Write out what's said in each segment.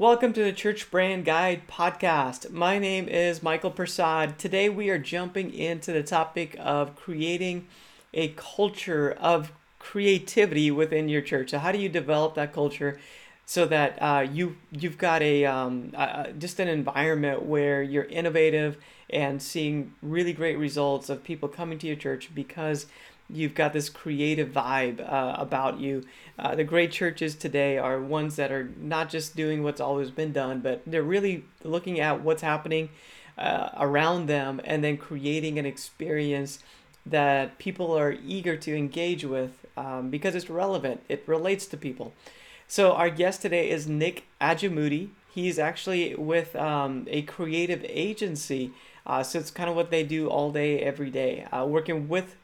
Welcome to the Church Brand Guide podcast. My name is Michael Persad. Today we are jumping into the topic of creating a culture of creativity within your church. So, how do you develop that culture so that uh, you you've got a um, just an environment where you're innovative and seeing really great results of people coming to your church because you've got this creative vibe uh, about you. Uh, the great churches today are ones that are not just doing what's always been done, but they're really looking at what's happening uh, around them and then creating an experience that people are eager to engage with um, because it's relevant. It relates to people. So our guest today is Nick Ajamuti. He's actually with um, a creative agency. Uh, so it's kind of what they do all day, every day, uh, working with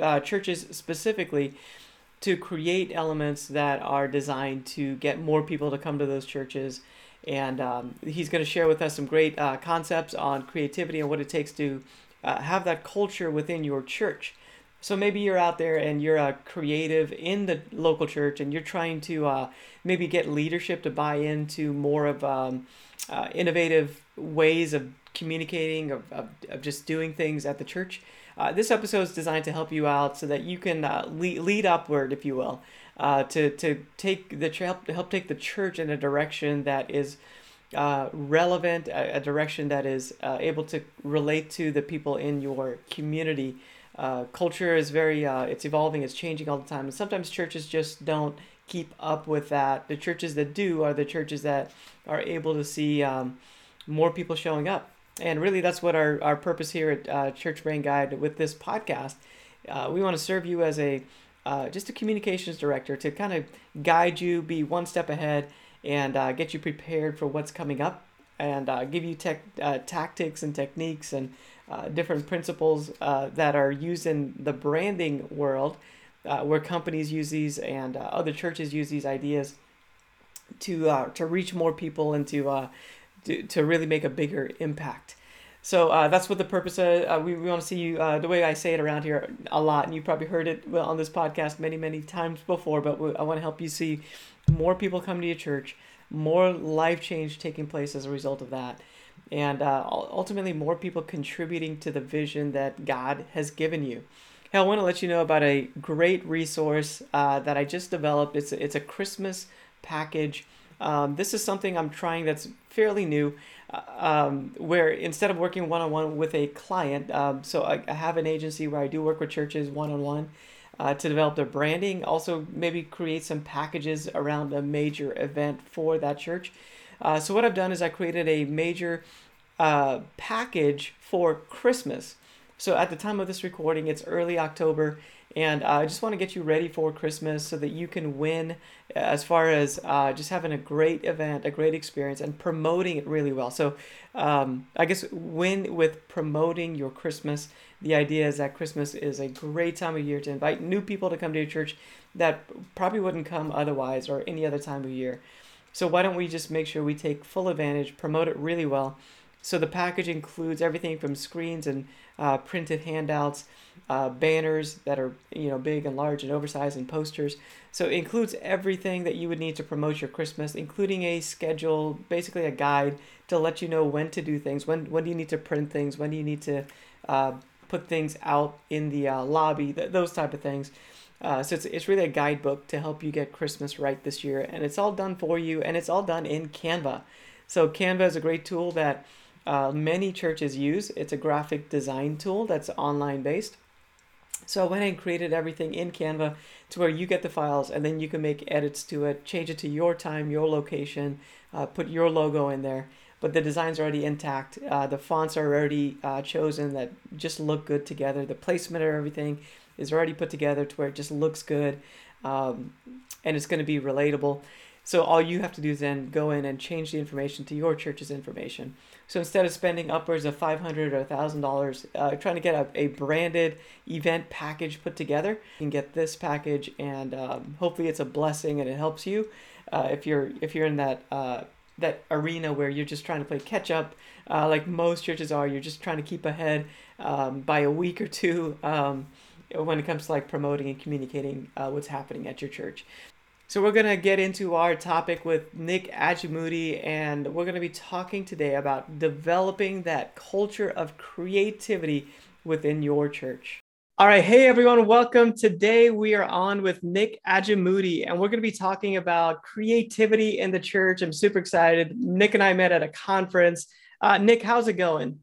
uh, churches specifically to create elements that are designed to get more people to come to those churches. And um, he's going to share with us some great uh, concepts on creativity and what it takes to uh, have that culture within your church. So maybe you're out there and you're a creative in the local church and you're trying to uh, maybe get leadership to buy into more of um, uh, innovative ways of communicating, of, of, of just doing things at the church. Uh, this episode is designed to help you out so that you can uh, lead, lead upward, if you will, uh, to, to take the help, help take the church in a direction that is uh, relevant, a, a, direction that is uh, able to relate to the people in your community. Uh, culture is very it's evolving, it's changing all the time, and sometimes churches just don't keep up with that. The churches that do are the churches that are able to see um, more people showing up and really, that's what our, our purpose here at uh, Church Brand Guide with this podcast. Uh, we want to serve you as a uh, just a communications director to kind of guide you, be one step ahead, and uh, get you prepared for what's coming up, and uh, give you tech, uh, tactics and techniques and different principles that are used in the branding world, where companies use these and other churches use these ideas to to reach more people and to to, to really make a bigger impact. So uh, that's what the purpose of uh, we, we want to see you uh, the way I say it around here a lot, and you've probably heard it on this podcast many many times before. But I want to help you see more people come to your church, more life change taking place as a result of that, and uh, ultimately more people contributing to the vision that God has given you. Hey, I want to let you know about a great resource uh, that I just developed. It's a, it's a Christmas package um, this is something I'm trying that's fairly new, um, where instead of working one on one with a client, um, so I, I, have an agency where I do work with churches one on one to develop their branding, also maybe create some packages around a major event for that church. Uh, so, what I've done is I created a major uh, package for Christmas. So, at the time of this recording, it's early October and uh, I just want to get you ready for Christmas so that you can win as far as uh, just having a great event, a great experience, and promoting it really well. So, um, I guess win with promoting your Christmas. The idea is that Christmas is a great time of year to invite new people to come to your church that probably wouldn't come otherwise or any other time of year. So, why don't we just make sure we take full advantage, promote it really well? So, the package includes everything from screens and uh, printed handouts uh, banners that are you know big and large and oversized and posters. So it includes everything that you would need to promote your Christmas, including a schedule, basically a guide to let you know when to do things, when when do you need to print things, when do you need to uh, put things out in the uh, lobby, th- those type of things. Uh, so it's, it's really a guidebook to help you get Christmas right this year, and it's all done for you, and it's all done in Canva. So Canva is a great tool that uh, many churches use. It's a graphic design tool that's online based. So I went and created everything in Canva to where you get the files and then you can make edits to it, change it to your time, your location, uh, put your logo in there. But the design's already intact. Uh, the fonts are already uh, chosen that just look good together. The placement of everything is already put together to where it just looks good um, and it's going to be relatable. So all you have to do is then go in and change the information to your church's information. So instead of spending upwards of five hundred or thousand uh, dollars trying to get a, a branded event package put together, you can get this package, and um, hopefully it's a blessing and it helps you uh, if you're if you're in that uh, that arena where you're just trying to play catch up, uh, like most churches are. You're just trying to keep ahead um, by a week or two um, when it comes to like promoting and communicating uh, what's happening at your church. So we're going to get into our topic with Nick Ajamuti, and we're going to be talking today about developing that culture of creativity within your church. All right, hey everyone, welcome. Today we are on with Nick Ajamuti, and we're going to be talking about creativity in the church. I'm super excited. Nick and I met at a conference. Uh, Nick, how's it going?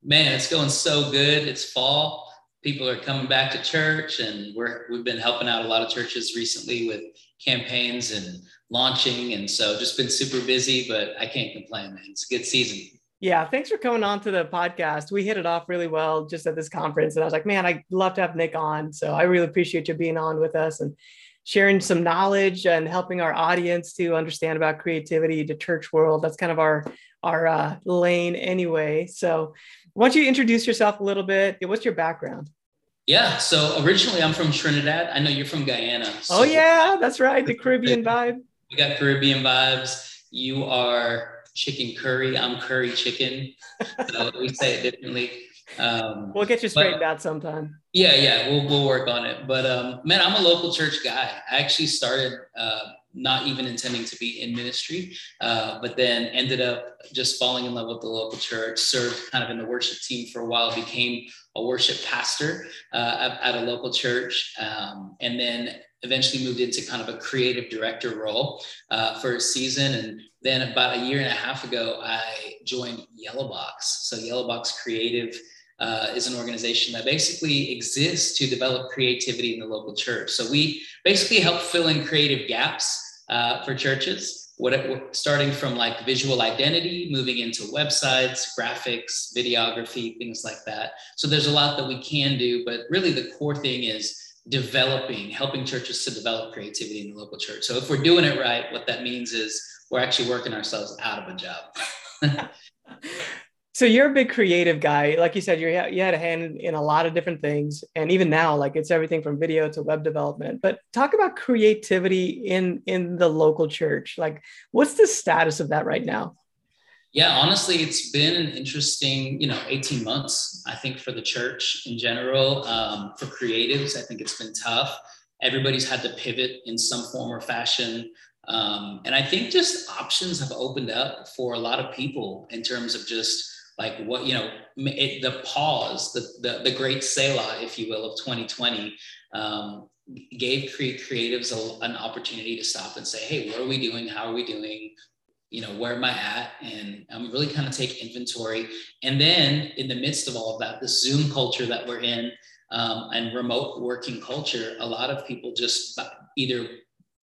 Man, it's going so good. It's fall. People are coming back to church, and we're we've been helping out a lot of churches recently with campaigns and launching. And so just been super busy, but I can't complain, man. It's a good season. Yeah, thanks for coming on to the podcast. We hit it off really well just at this conference. And I was like, man, I'd love to have Nick on. So I really appreciate you being on with us and sharing some knowledge and helping our audience to understand about creativity, the church world. That's kind of our our uh, lane anyway. So why don't you introduce yourself a little bit? What's your background? Yeah. So originally I'm from Trinidad. I know you're from Guyana. So oh yeah, that's right. The Caribbean vibe. We got Caribbean vibes. You are chicken curry. I'm curry chicken. So we say it differently. Um, we'll get you straightened but, out sometime. Yeah, yeah, we'll we'll work on it. But um, man, I'm a local church guy. I actually started uh, not even intending to be in ministry, uh, but then ended up just falling in love with the local church. Served kind of in the worship team for a while. Became a worship pastor uh, at, a local church, um, and then eventually moved into kind of a creative director role uh, for a season. And then about a year and a half ago, I joined Yellow Box. So Yellow Box Creative uh, is an organization that basically exists to develop creativity in the local church. So we basically help fill in creative gaps uh, for churches. What, starting from like visual identity, moving into websites, graphics, videography, things like that. So there's a lot that we can do, but really the core thing is developing, helping churches to develop creativity in the local church. So if we're doing it right, what that means is we're actually working ourselves out of a job. so you're a big creative guy. Like you said, you you had a hand in a lot of different things, and even now, like it's everything from video to web development. But talk about creativity in in the local church. Like, what's the status of that right now? Yeah, honestly, it's been an interesting, you know, 18 months, I think, for the church in general. Um, for creatives, I think it's been tough. Everybody's had to pivot in some form or fashion. Um, and I think just options have opened up for a lot of people in terms of just like what, you know, it, the pause, the, the, the great Selah, if you will, of 2020 um, gave creatives a, an opportunity to stop and say, hey, what are we doing? How are we doing? you know where am i at and i'm really kind of take inventory and then in the midst of all of that the zoom culture that we're in um, and remote working culture a lot of people just either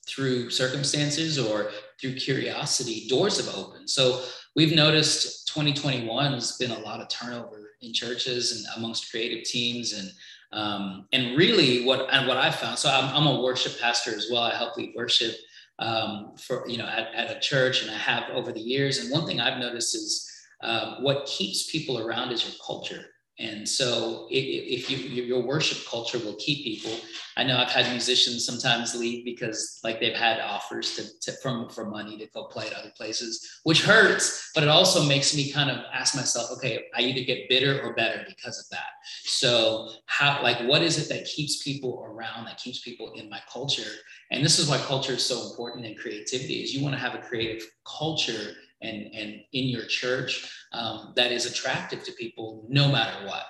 through circumstances or through curiosity doors have opened so we've noticed 2021 has been a lot of turnover in churches and amongst creative teams and um, and really what and what i found so I'm, I'm a worship pastor as well i help lead worship um, for you know at, at, a church, and I have over the years. And one thing I've noticed is uh, what keeps people around is your culture. And so, if, you your worship culture will keep people, I know I've had musicians sometimes leave because like they've had offers to, to from for money to go play at other places, which hurts. But it also makes me kind of ask myself, okay, I either get bitter or better because of that. So, how like what is it that keeps people around, that keeps people in my culture? And this is why culture is so important in creativity. Is you want to have a creative culture and, and in your church um, that is attractive to people no matter what.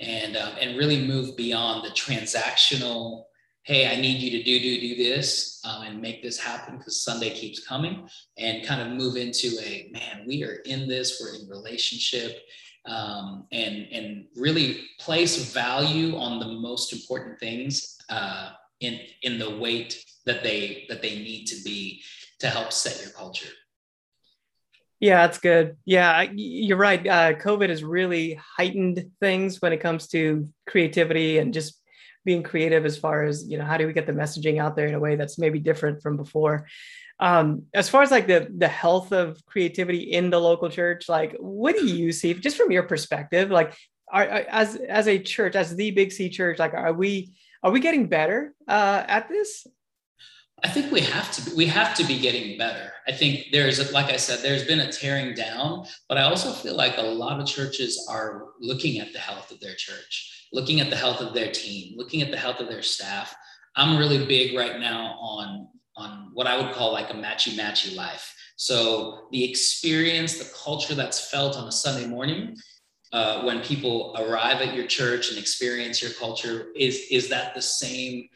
And, um, and really move beyond the transactional, hey, I need you to do, do, do this um, and make this happen because Sunday keeps coming and kind of move into a, man, we are in this, we're in relationship um, and, and really place value on the most important things uh, in, in the weight that they, that they need to be to help set your culture. Yeah, that's good. Yeah, you're right. Uh, COVID has really heightened things when it comes to creativity and just being creative as far as you know how do we get the messaging out there in a way that's maybe different from before um, as far as like the the health of creativity in the local church like what do you see just from your perspective like are, as as a church as the big c church like are we are we getting better uh, at this I think we have to be, we have to be getting better. I think there's like I said, there's been a tearing down, but I also feel like a lot of churches are looking at the health of their church, looking at the health of their team, looking at the health of their staff. I'm really big right now on on what I would call like a matchy matchy life. So the experience, the culture that's felt on a Sunday morning uh, when people arrive at your church and experience your culture is is that the same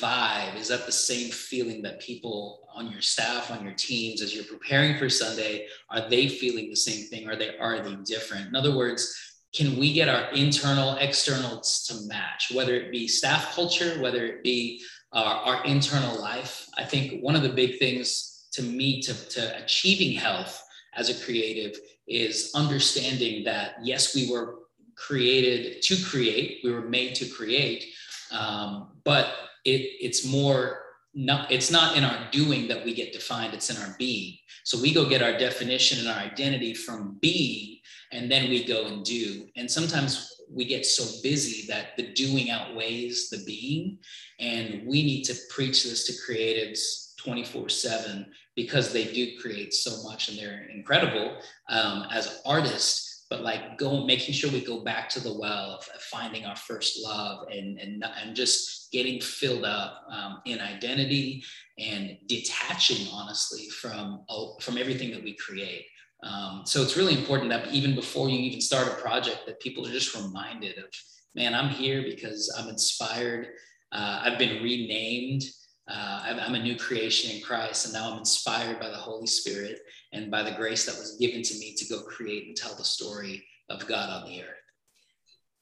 vibe? Is that the same feeling that people on your staff, on your teams, as you're preparing for Sunday, are they feeling the same thing? Are they are they different? In other words, can we get our internal externals to match, whether it be staff culture, whether it be uh, our internal life? I think one of the big things to me to, to achieving health as a creative is understanding that yes, we were created to create, we were made to create, um, but it, it's more not it's not in our doing that we get defined it's in our being. So we go get our definition and our identity from being and then we go and do. And sometimes we get so busy that the doing outweighs the being and we need to preach this to creatives 24 7 because they do create so much and they're incredible um, as artists but like going making sure we go back to the well of, finding our first love and and, and just getting filled up um, in identity and detaching honestly from from everything that we create. Um, so it's really important that even before you even start a project that people are just reminded of man i'm here because i'm inspired. Uh, i've been renamed uh, I'm a new creation in Christ, and now I'm inspired by the Holy Spirit and by the grace that was given to me to go create and tell the story of God on the earth.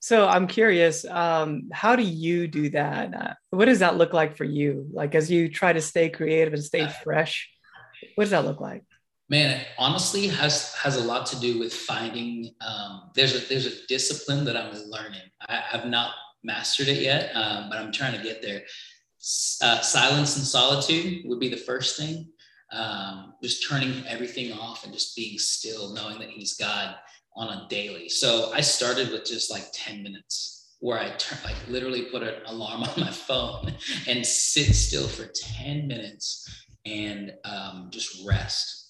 So I'm curious, um, how do you do that? Uh, what does that look like for you? Like as you try to stay creative and stay fresh, what does that look like? Man, it honestly has has a lot to do with finding. Um, there's a there's a discipline that I'm learning. I, have not mastered it yet, um, but I'm trying to get there uh, silence and solitude would be the first thing. Um, just turning everything off and just being still, knowing that He's God on a daily. So I started with just like 10 minutes where I turn, like literally put an alarm on my phone and sit still for 10 minutes and um, just rest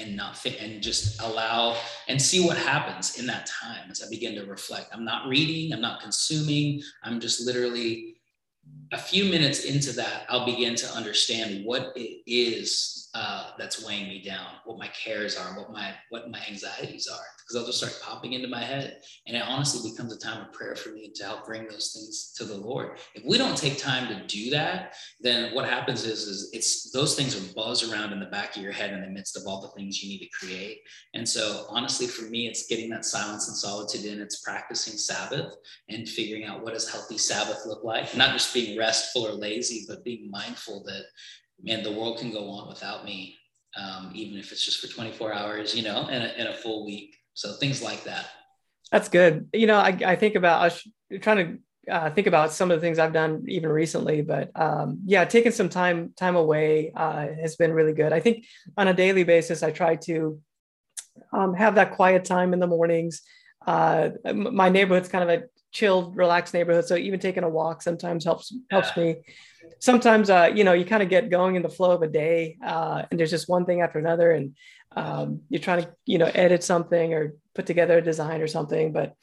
and not fit and just allow and see what happens in that time as I begin to reflect. I'm not reading, I'm not consuming, I'm just literally a few minutes into that, I'll begin to understand what it is uh, that's weighing me down, what my cares are, what my what my anxieties are, because they'll just start popping into my head, and it honestly becomes a time of prayer for me to help bring those things to the Lord. If we don't take time to do that, then what happens is is it's those things are buzz around in the back of your head in the midst of all the things you need to create. And so, honestly, for me, it's getting that silence and solitude in. It's practicing Sabbath and figuring out what does healthy Sabbath look like, not just being restful or lazy, but being mindful that man, the world can go on without me, um, even if it's just for 24 hours, you know, in a, a full week. So things like that. That's good. You know, I, I think about, I was trying to uh, think about some of the things I've done even recently, but um, yeah, taking some time, time away uh, has been really good. I think on a daily basis, I try to um, have that quiet time in the mornings. Uh, my neighborhood's kind of a chilled, relaxed neighborhood. So even taking a walk sometimes helps, helps me. Sometimes uh, you know you kind of get going in the flow of a day uh, and there's just one thing after another and um, you're trying to you know edit something or put together a design or something. But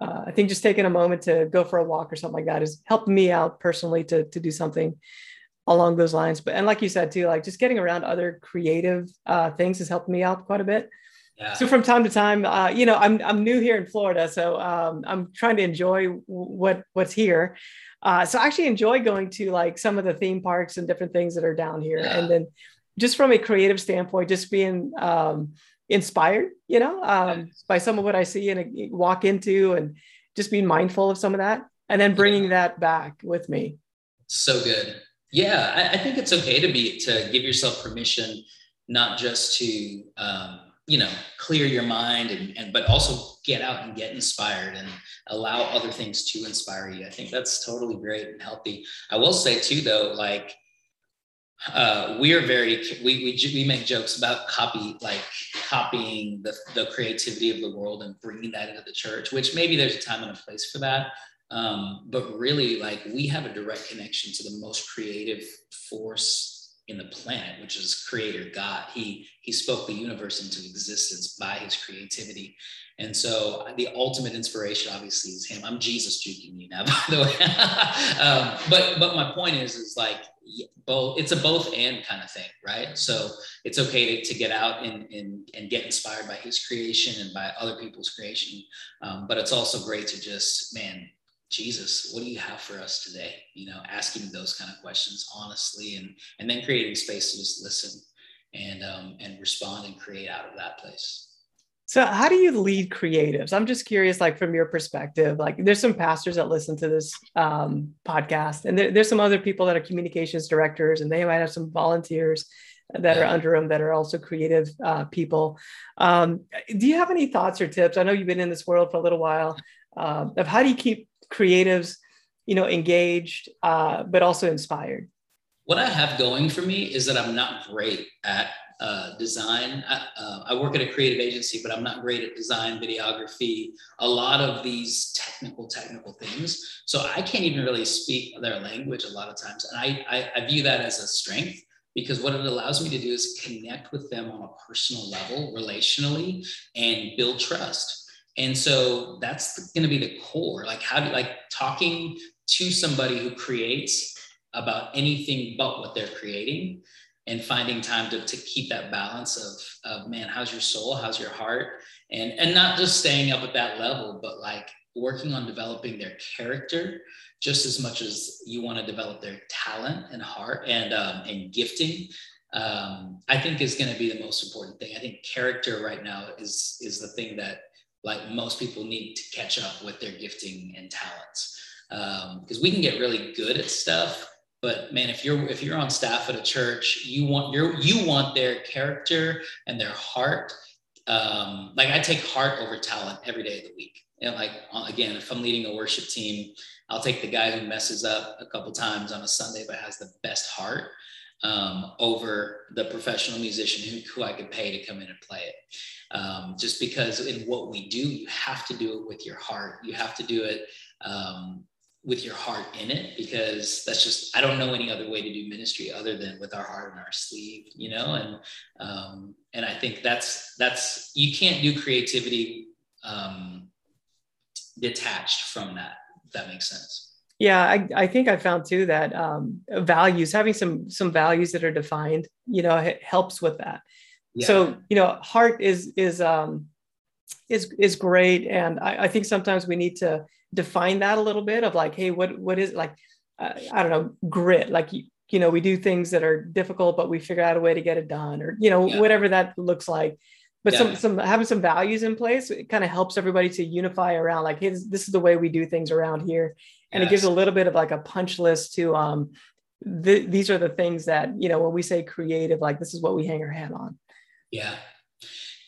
uh, i think just taking a moment to go for a walk or something like that has helped me out personally to, to do something along those lines. But and like you said too like just getting around other creative uh, things has helped me out quite a bit yeah. So from time to time, uh, you know, I'm I'm new here in Florida, so um, I'm trying to enjoy what what's here. Uh, so I actually enjoy going to like some of the theme parks and different things that are down here. Yeah. And then just from a creative standpoint, just being um, inspired, you know, um, by some of what I see and walk into and just being mindful of some of that and then bringing that back with me. So good. Yeah. I, I think it's okay to be, to give yourself permission, not just to, um, you know clear your mind and, and but also get out and get inspired and allow other things to inspire you. I think that's totally great and healthy. I will say too though like uh, we are very we, we we make jokes about copy like copying the, the creativity of the world and bringing that into the church which maybe there's a time and a place for that. Um, but really like we have a direct connection to the most creative force in the planet, which is creator God. He he spoke the universe into existence by his creativity. And so the ultimate inspiration obviously is him. I'm Jesus juking you now, by the way. um, but but my point is is like both it's a both and kind of thing, right? So it's okay to, to get out and, and and get inspired by his creation and by other people's creation. Um, but it's also great to just man Jesus, what do you have for us today? You know, asking those kind of questions honestly, and and then creating space to just listen and um, and respond and create out of that place. So, how do you lead creatives? I'm just curious, like from your perspective. Like, there's some pastors that listen to this um, podcast, and there, there's some other people that are communications directors, and they might have some volunteers that are under them that are also creative uh, people. Um, do you have any thoughts or tips? I know you've been in this world for a little while. Uh, of how do you keep creatives, you know, engaged, uh, but also inspired? What I have going for me is that I'm not great at uh, design. I, uh, I, work at a creative agency, but I'm not great at design, videography, a lot of these technical, technical things. So I can't even really speak their language a lot of times. And I, I, I view that as a strength because what it allows me to do is connect with them on a personal level, relationally, and build trust. And so that's going to be the core. Like how do like talking to somebody who creates about anything but what they're creating and finding time to, to keep that balance of, of man, how's your soul? How's your heart? And and not just staying up at that level, but like working on developing their character just as much as you want to develop their talent and heart and um, and gifting um, I think is going to be the most important thing. I think character right now is is the thing that like most people need to catch up with their gifting and talents. Because um, we can get really good at stuff but man if you're if you're on staff at a church you want your you want their character and their heart. Um, like i take heart over talent every day of the week. And like again if i'm leading a worship team i'll take the guy who messes up a couple times on a sunday but has the best heart um, over the professional musician who, who I could pay to come in and play it. Um, just because in what we do, you have to do it with your heart. You have to do it um, with your heart in it because that's just I don't know any other way to do ministry other than with our heart in our sleeve, you know. And um, and I think that's that's you can't do creativity um, detached from that. If that makes sense. Yeah, I, I think I found too that um, values, having some some values that are defined, you know, it helps with that. Yeah. So you know, heart is is um, is is great, and I, I think sometimes we need to define that a little bit of like, hey, what what is like, uh, I don't know, grit. Like you, you know, we do things that are difficult, but we figure out a way to get it done, or you know, yeah. whatever that looks like but yeah. some some having some values in place it kind of helps everybody to unify around like hey this, this, is the way we do things around here and yes. it gives a little bit of like a punch list to um th- these are the things that you know when we say creative like this is what we hang our hat on. Yeah.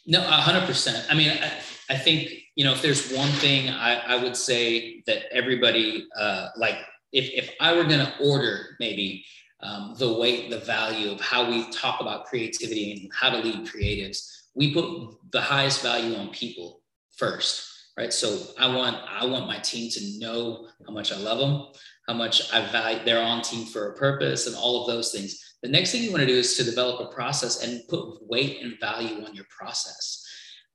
No 100% i mean i, I think you know if there's one thing i, I would say that everybody uh, like if, if i were going to order maybe um, the weight the value of how we talk about creativity and how to lead creatives we put the highest value on people first right? So i want i want my team to know how much i love them how much i value they're on team for a purpose and all of those things. The next thing you want to do is to develop a process and put weight and value on your process.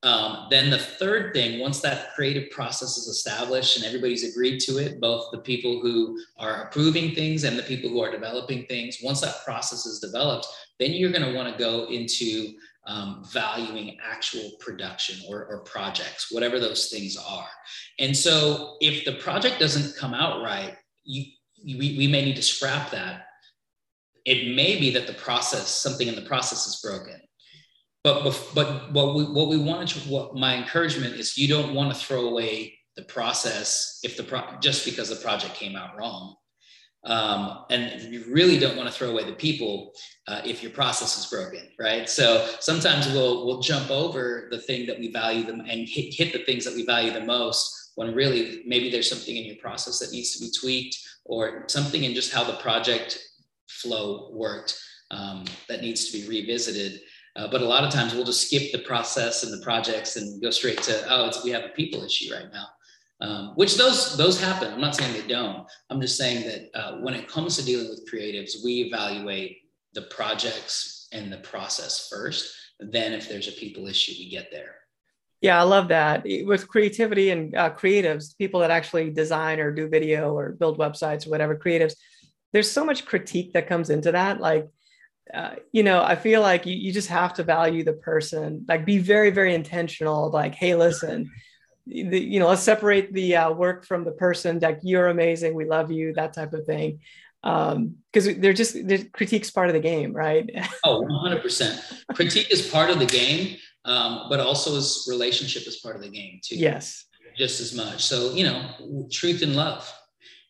Um, then the third thing once that creative process is established and everybody's agreed to it both the people who are approving things and the people who are developing things once that process is developed then you're going to want to go into um, valuing actual production or, or projects, whatever those things are. And so if the project doesn't come out right, you, you, we, we may need to scrap that. It may be that the process, something in the process is broken. But, but what we, what we want to, what my encouragement is you don't want to throw away the process if the pro, just because the project came out wrong um, and you really don't want to throw away the people uh, if your process is broken, right? So sometimes we'll we'll jump over the thing that we value them and hit, hit the things that we value the most when really maybe there's something in your process that needs to be tweaked or something in just how the project flow worked um, that needs to be revisited. Uh, but a lot of times we'll just skip the process and the projects and go straight to oh, it's we have a people issue right now um, which those those happen. I'm not saying they don't. I'm just saying that uh, when it comes to dealing with creatives, we evaluate the projects and the process first. Then, if there's a people issue, we get there. Yeah, I love that. With creativity and uh, creatives, people that actually design or do video or build websites or whatever, creatives, there's so much critique that comes into that. Like, uh, you know, I feel like you, you just have to value the person, like be very, very intentional. Like, hey, listen, the, you know, let's separate the uh, work from the person. Like, you're amazing. We love you, that type of thing. Um, because they're just, they're, critique's part of the game, right? oh, 100%. Critique is part of the game um, but also as relationship is part of the game too. Yes, just as much. So you know, truth and love,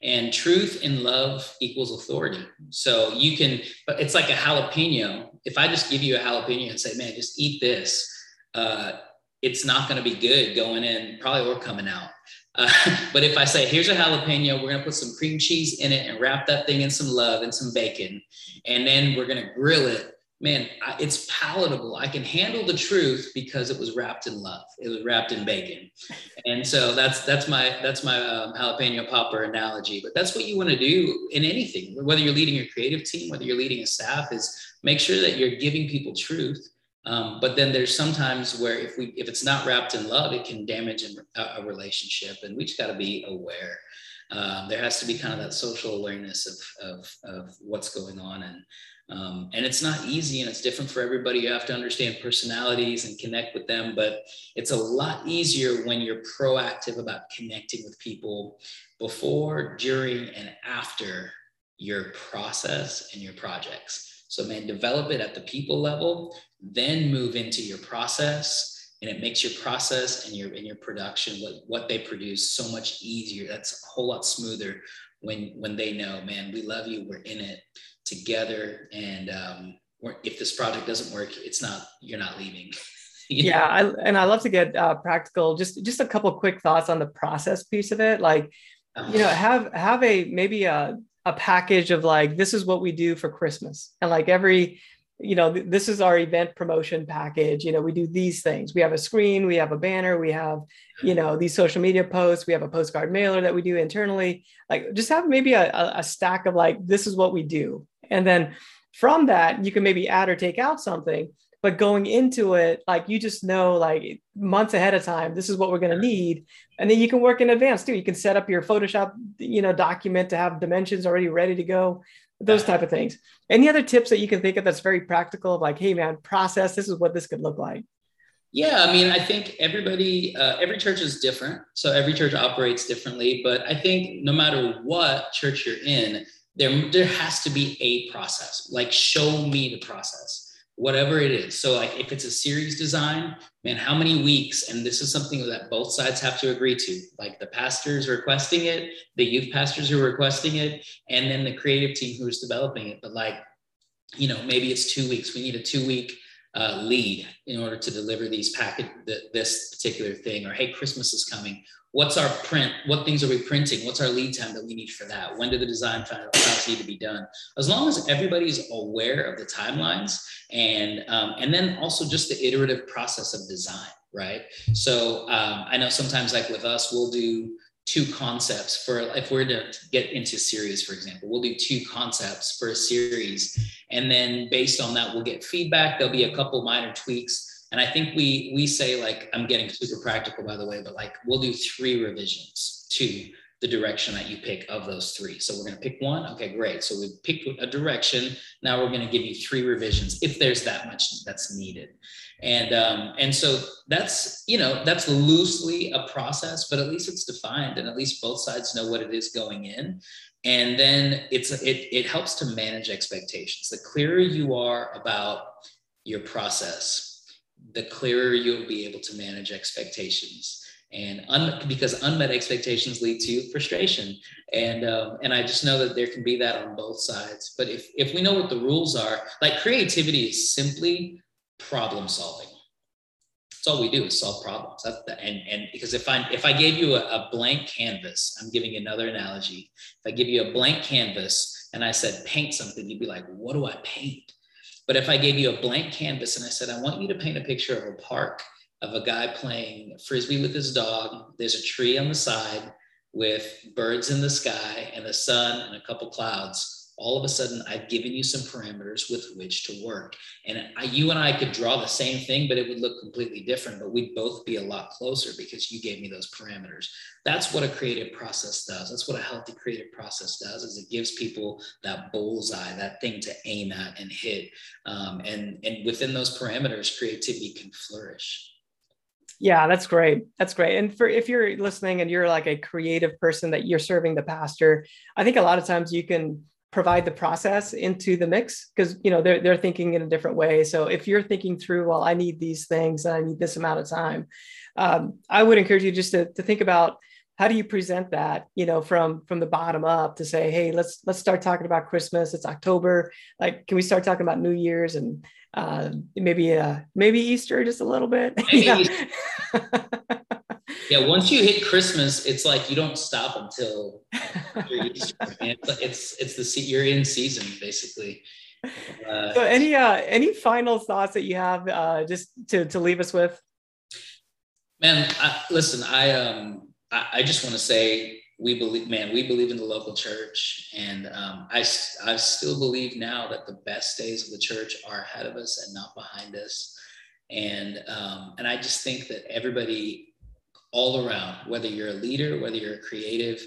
and truth and love equals authority. So you can, but it's like a jalapeno. If I just give you a jalapeno and say, "Man, just eat this," uh, it's not going to be good going in, probably or coming out. Uh, but if I say, here's a jalapeno, we're going to put some cream cheese in it and wrap that thing in some love and some bacon, and then we're going to grill it man, it's palatable. I can handle the truth because it was wrapped in love. It was wrapped in bacon, and so that's that's my that's my um, jalapeno popper analogy. But that's what you want to do in anything, whether you're leading your creative team, whether you're leading a staff, is make sure that you're giving people truth. Um, but then there's sometimes where if we if it's not wrapped in love, it can damage a, relationship, and we just got to be aware. Um, there has to be kind of that social awareness of, of, of what's going on and um, and it's not easy and it's different for everybody. You have to understand personalities and connect with them, but it's a lot easier when you're proactive about connecting with people before, during, and after your process and your projects. So, man, develop it at the people level, then move into your process. And it makes your process and your and your production, what, what they produce, so much easier. That's a whole lot smoother when when they know, man, we love you, we're in it together and um, if this project doesn't work it's not you're not leaving yeah I, and i love to get uh, practical just just a couple quick thoughts on the process piece of it like you know have have a maybe a, a package of like this is what we do for christmas. And like every you know this is our event promotion package. You know we do these things. We have a screen we have a banner we have you know these social media posts we have a postcard mailer that we do internally. Like just have maybe a, a stack of like this is what we do. And then from that, you can maybe add or take out something. But going into it, like you just know, like months ahead of time, this is what we're going to need, and then you can work in advance too. You can set up your Photoshop, you know, document to have dimensions already ready to go, those type of things. Any other tips that you can think of that's very practical, of like, hey man, process. This is what this could look like. Yeah, I mean, I think everybody, uh, every church is different. So every church operates differently. But I think no matter what church you're in, there, there has to be a process. Like, show me the process, whatever it is. So, like, if it's a series design, man, how many weeks? And this is something that both sides have to agree to. Like, the pastors requesting it, the youth pastors who are requesting it, and then the creative team who's developing it. But, like, you know, maybe it's two weeks. We need a two week uh, lead in order to deliver these packet this particular thing or hey christmas is coming what's our print what things are we printing? What's our lead time that we need for that? When do the design files need to be done? As long as everybody's aware of the timelines and um, and then also just the iterative process of design right? So um, i know sometimes like with us we'll do two concepts for if we're to get into series for example we'll do two concepts for a series. And then based on that we'll get feedback. There'll be a couple minor tweaks and I think we we say like I'm getting super practical by the way, but like we'll do three revisions to the direction that you pick of those three. So we're going to pick one. Okay, great. So we picked a direction. Now we're going to give you three revisions if there's that much that's needed. And um, and so that's you know that's loosely a process, but at least it's defined, and at least both sides know what it is going in. And then it's it it helps to manage expectations. The clearer you are about your process, the clearer you'll be able to manage expectations. And un- because unmet expectations lead to frustration. And um, and i just know that there can be that on both sides. But if if we know what the rules are like creativity is simply problem solving. That's all we do is solve problems. That's the, and and because if i if i gave you a, a blank canvas i'm giving another analogy. If i give you a blank canvas and i said paint something you'd be like what do i paint but if I gave you a blank canvas and I said, I want you to paint a picture of a park of a guy playing frisbee with his dog, there's a tree on the side with birds in the sky and the sun and a couple clouds. All of a sudden I've given you some parameters with which to work. And I, you and I could draw the same thing, but it would look completely different, but we'd both be a lot closer because you gave me those parameters. That's what a creative process does. That's what a healthy creative process does is it gives people that bullseye, that thing to aim at and hit. Um, and, and within those parameters, creativity can flourish. Yeah, that's great. That's great. And for if you're listening and you're like a creative person that you're serving the pastor, I think a lot of times you can provide the process into the mix because you know they're they're thinking in a different way. So if you're thinking through, well, I need these things and I need this amount of time, um, I would encourage you just to, to think about how do you present that you know from from the bottom up to say hey let's let's start talking about christmas. It's october. Like can we start talking about new year's and uh, maybe uh, maybe easter just a little bit yeah. once you hit christmas it's like you don't stop until easter it's it's the you're in season basically uh, so any uh any final thoughts that you have uh just to to leave us with man I, listen i um I, I just want to say we believe, man, we believe in the local church. And um, I, I still believe now that the best days of the church are ahead of us and not behind us. And, um, and I just think that everybody all around, whether you're a leader, whether you're a creative,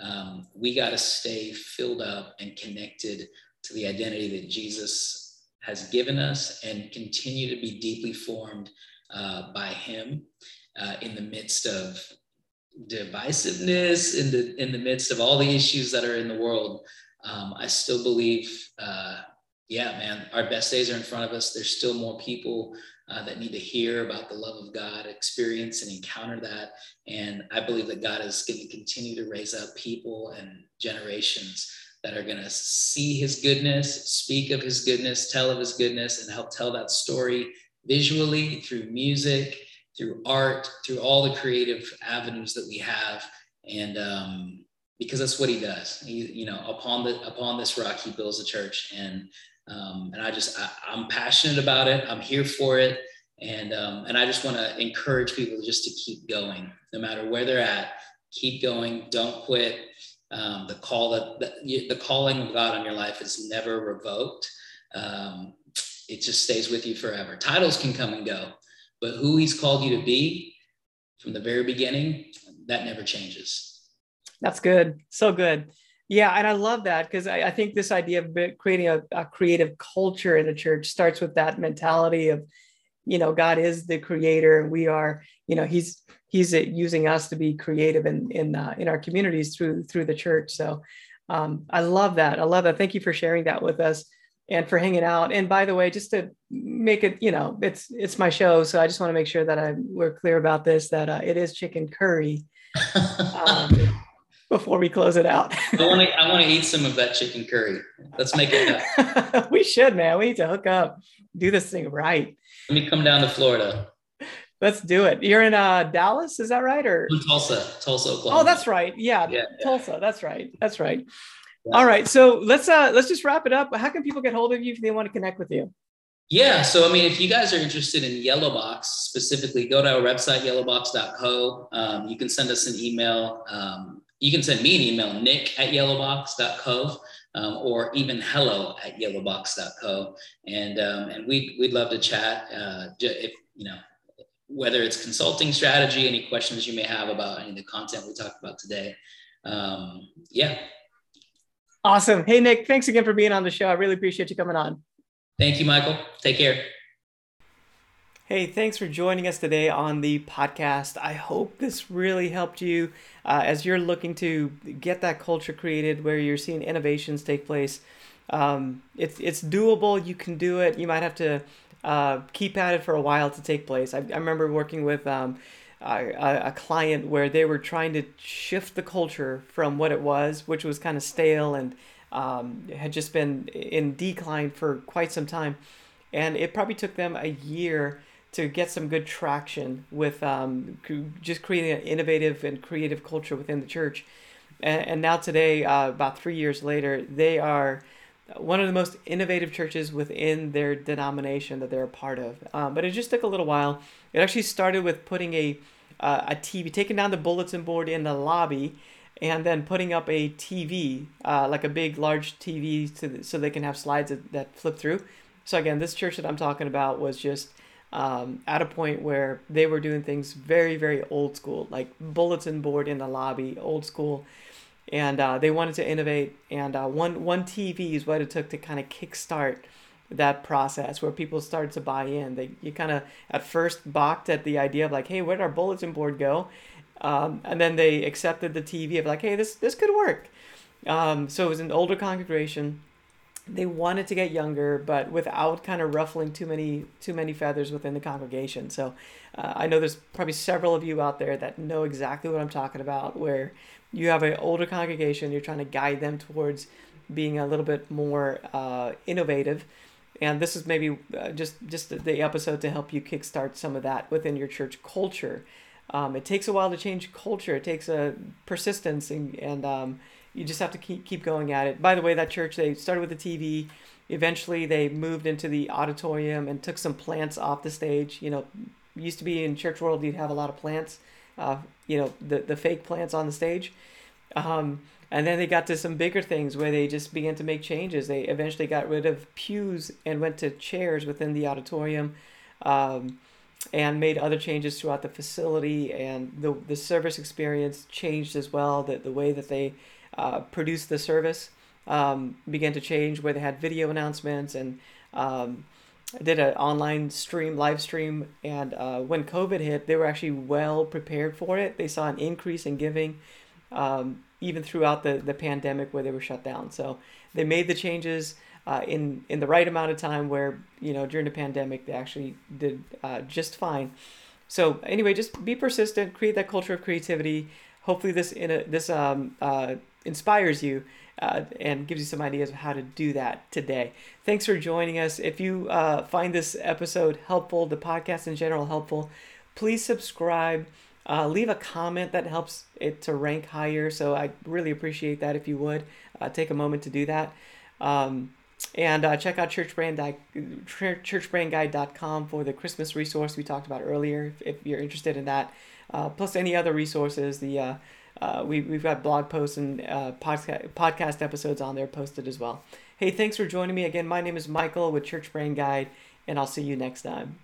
um, we got to stay filled up and connected to the identity that Jesus has given us and continue to be deeply formed uh, by Him uh, in the midst of divisiveness in the in the midst of all the issues that are in the world. Um, i still believe uh, yeah man our best days are in front of us. There's still more people uh, that need to hear about the love of god experience and encounter that and i believe that god is going to continue to raise up people and generations that are going to see his goodness speak of his goodness tell of his goodness and help tell that story visually through music through art, through all the creative avenues that we have. And um, because that's what he does. He, you know, upon the upon this rock, he builds a church. And um, and I just I, am passionate about it. I'm here for it. And um, and I just want to encourage people just to keep going, no matter where they're at. Keep going. Don't quit. Um, the call that the, the calling of God on your life is never revoked. Um, it just stays with you forever. Titles can come and go, but who he's called you to be from the very beginning, that never changes. That's good. So good. Yeah, and I love that because I, I, think this idea of creating a, a, creative culture in the church starts with that mentality of, you know, God is the creator, and we are, you know, He's He's using us to be creative in in uh, in our communities through through the church. So, um, I love that. I love that. Thank you for sharing that with us and for hanging out. And by the way, just to make it, you know, it's it's my show, so I just want to make sure that I we're clear about this that uh, it is chicken curry. um, before we close it out, I want to I want to eat some of that chicken curry. Let's make it. we should, man. We need to hook up, do this thing right. Let me come down to Florida. Let's do it. You're in uh, Dallas, is that right? Or in Tulsa, Tulsa, Oklahoma. Oh, that's right. Yeah, yeah, Tulsa. That's right. That's right. All right. So let's uh let's just wrap it up. How can people get hold of you if they want to connect with you? Yeah. So I mean, if you guys are interested in Yellowbox specifically, go to our website, yellowbox.co. Um, you can send us an email. Um, you can send me an email, nick at yellowbox.co. Um, or even hello at yellowbox.co. And, um, and we'd, we'd love to chat. Uh, if, you know, whether it's consulting strategy, any questions you may have about any of the content we talked about today. Um, yeah, Awesome. Hey, Nick, thanks again for being on the show. I really appreciate you coming on. Thank you, Michael. Take care. Hey, thanks for joining us today on the podcast. I hope this really helped you uh, as you're looking to get that culture created where you're seeing innovations take place. Um, it's, it's doable. You can do it. You might have to uh, keep at it for a while to take place. I, I remember working with um, a, a client where they were trying to shift the culture from what it was, which was kind of stale and um, had just been in decline for quite some time. And it probably took them a year to get some good traction with um, just creating an innovative and creative culture within the church. And, and now, today, uh, about three years later, they are one of the most innovative churches within their denomination that they're a part of. Um, but it just took a little while. It actually started with putting a uh, a TV, taking down the bulletin board in the lobby, and then putting up a TV, uh, like a big, large TV, the, so they can have slides that, that flip through. So again, this church that I'm talking about was just um, at a point where they were doing things very, very old school, like bulletin board in the lobby, old school, and uh, they wanted to innovate. And uh, one one TV is what it took to kind of kickstart that process where people started to buy in. They you kind of at first balked at the idea of like, hey, where did our bulletin board go? Um, and then they accepted the TV of like, hey, this this could work. Um, so it was an older congregation. They wanted to get younger, but without kind of ruffling too many too many feathers within the congregation. So uh, I know there's probably several of you out there that know exactly what I'm talking about, where you have an older congregation, you're trying to guide them towards being a little bit more uh, innovative. And this is maybe uh, just just the episode to help you kickstart some of that within your church culture. Um, it takes a while to change culture. It takes a persistence and, and um, you just have to keep keep going at it by the way that church they started with the tv eventually they moved into the auditorium and took some plants off the stage you know used to be in church world you'd have a lot of plants uh, you know the, the fake plants on the stage um, and then they got to some bigger things where they just began to make changes. They eventually got rid of pews and went to chairs within the auditorium um, and made other changes throughout the facility. And the, the service experience changed as well. The, the way that they uh, produced the service um, began to change, where they had video announcements and um, did an online stream, live stream. And uh, when COVID hit, they were actually well prepared for it. They saw an increase in giving. Um, even throughout the, the pandemic where they were shut down. So they made the changes uh, in in the right amount of time where you know during the pandemic they actually did uh, just fine. So anyway, just be persistent, create that culture of creativity. Hopefully this in a, this um, uh, inspires you uh, and gives you some ideas of how to do that today. Thanks for joining us. If you uh, find this episode helpful, the podcast in general helpful, please subscribe. Uh, leave a comment that helps it to rank higher. So I really appreciate that if you would uh, take a moment to do that. Um, and uh, check out churchbrand, churchbrandguide.com for the Christmas resource we talked about earlier if, if you're interested in that. Uh, plus any other resources. The uh, uh, we, we've got blog posts and podcast, podcast episodes on there posted as well. Hey, thanks for joining me again. My name is Michael with Church Brand Guide, and I'll see you next time.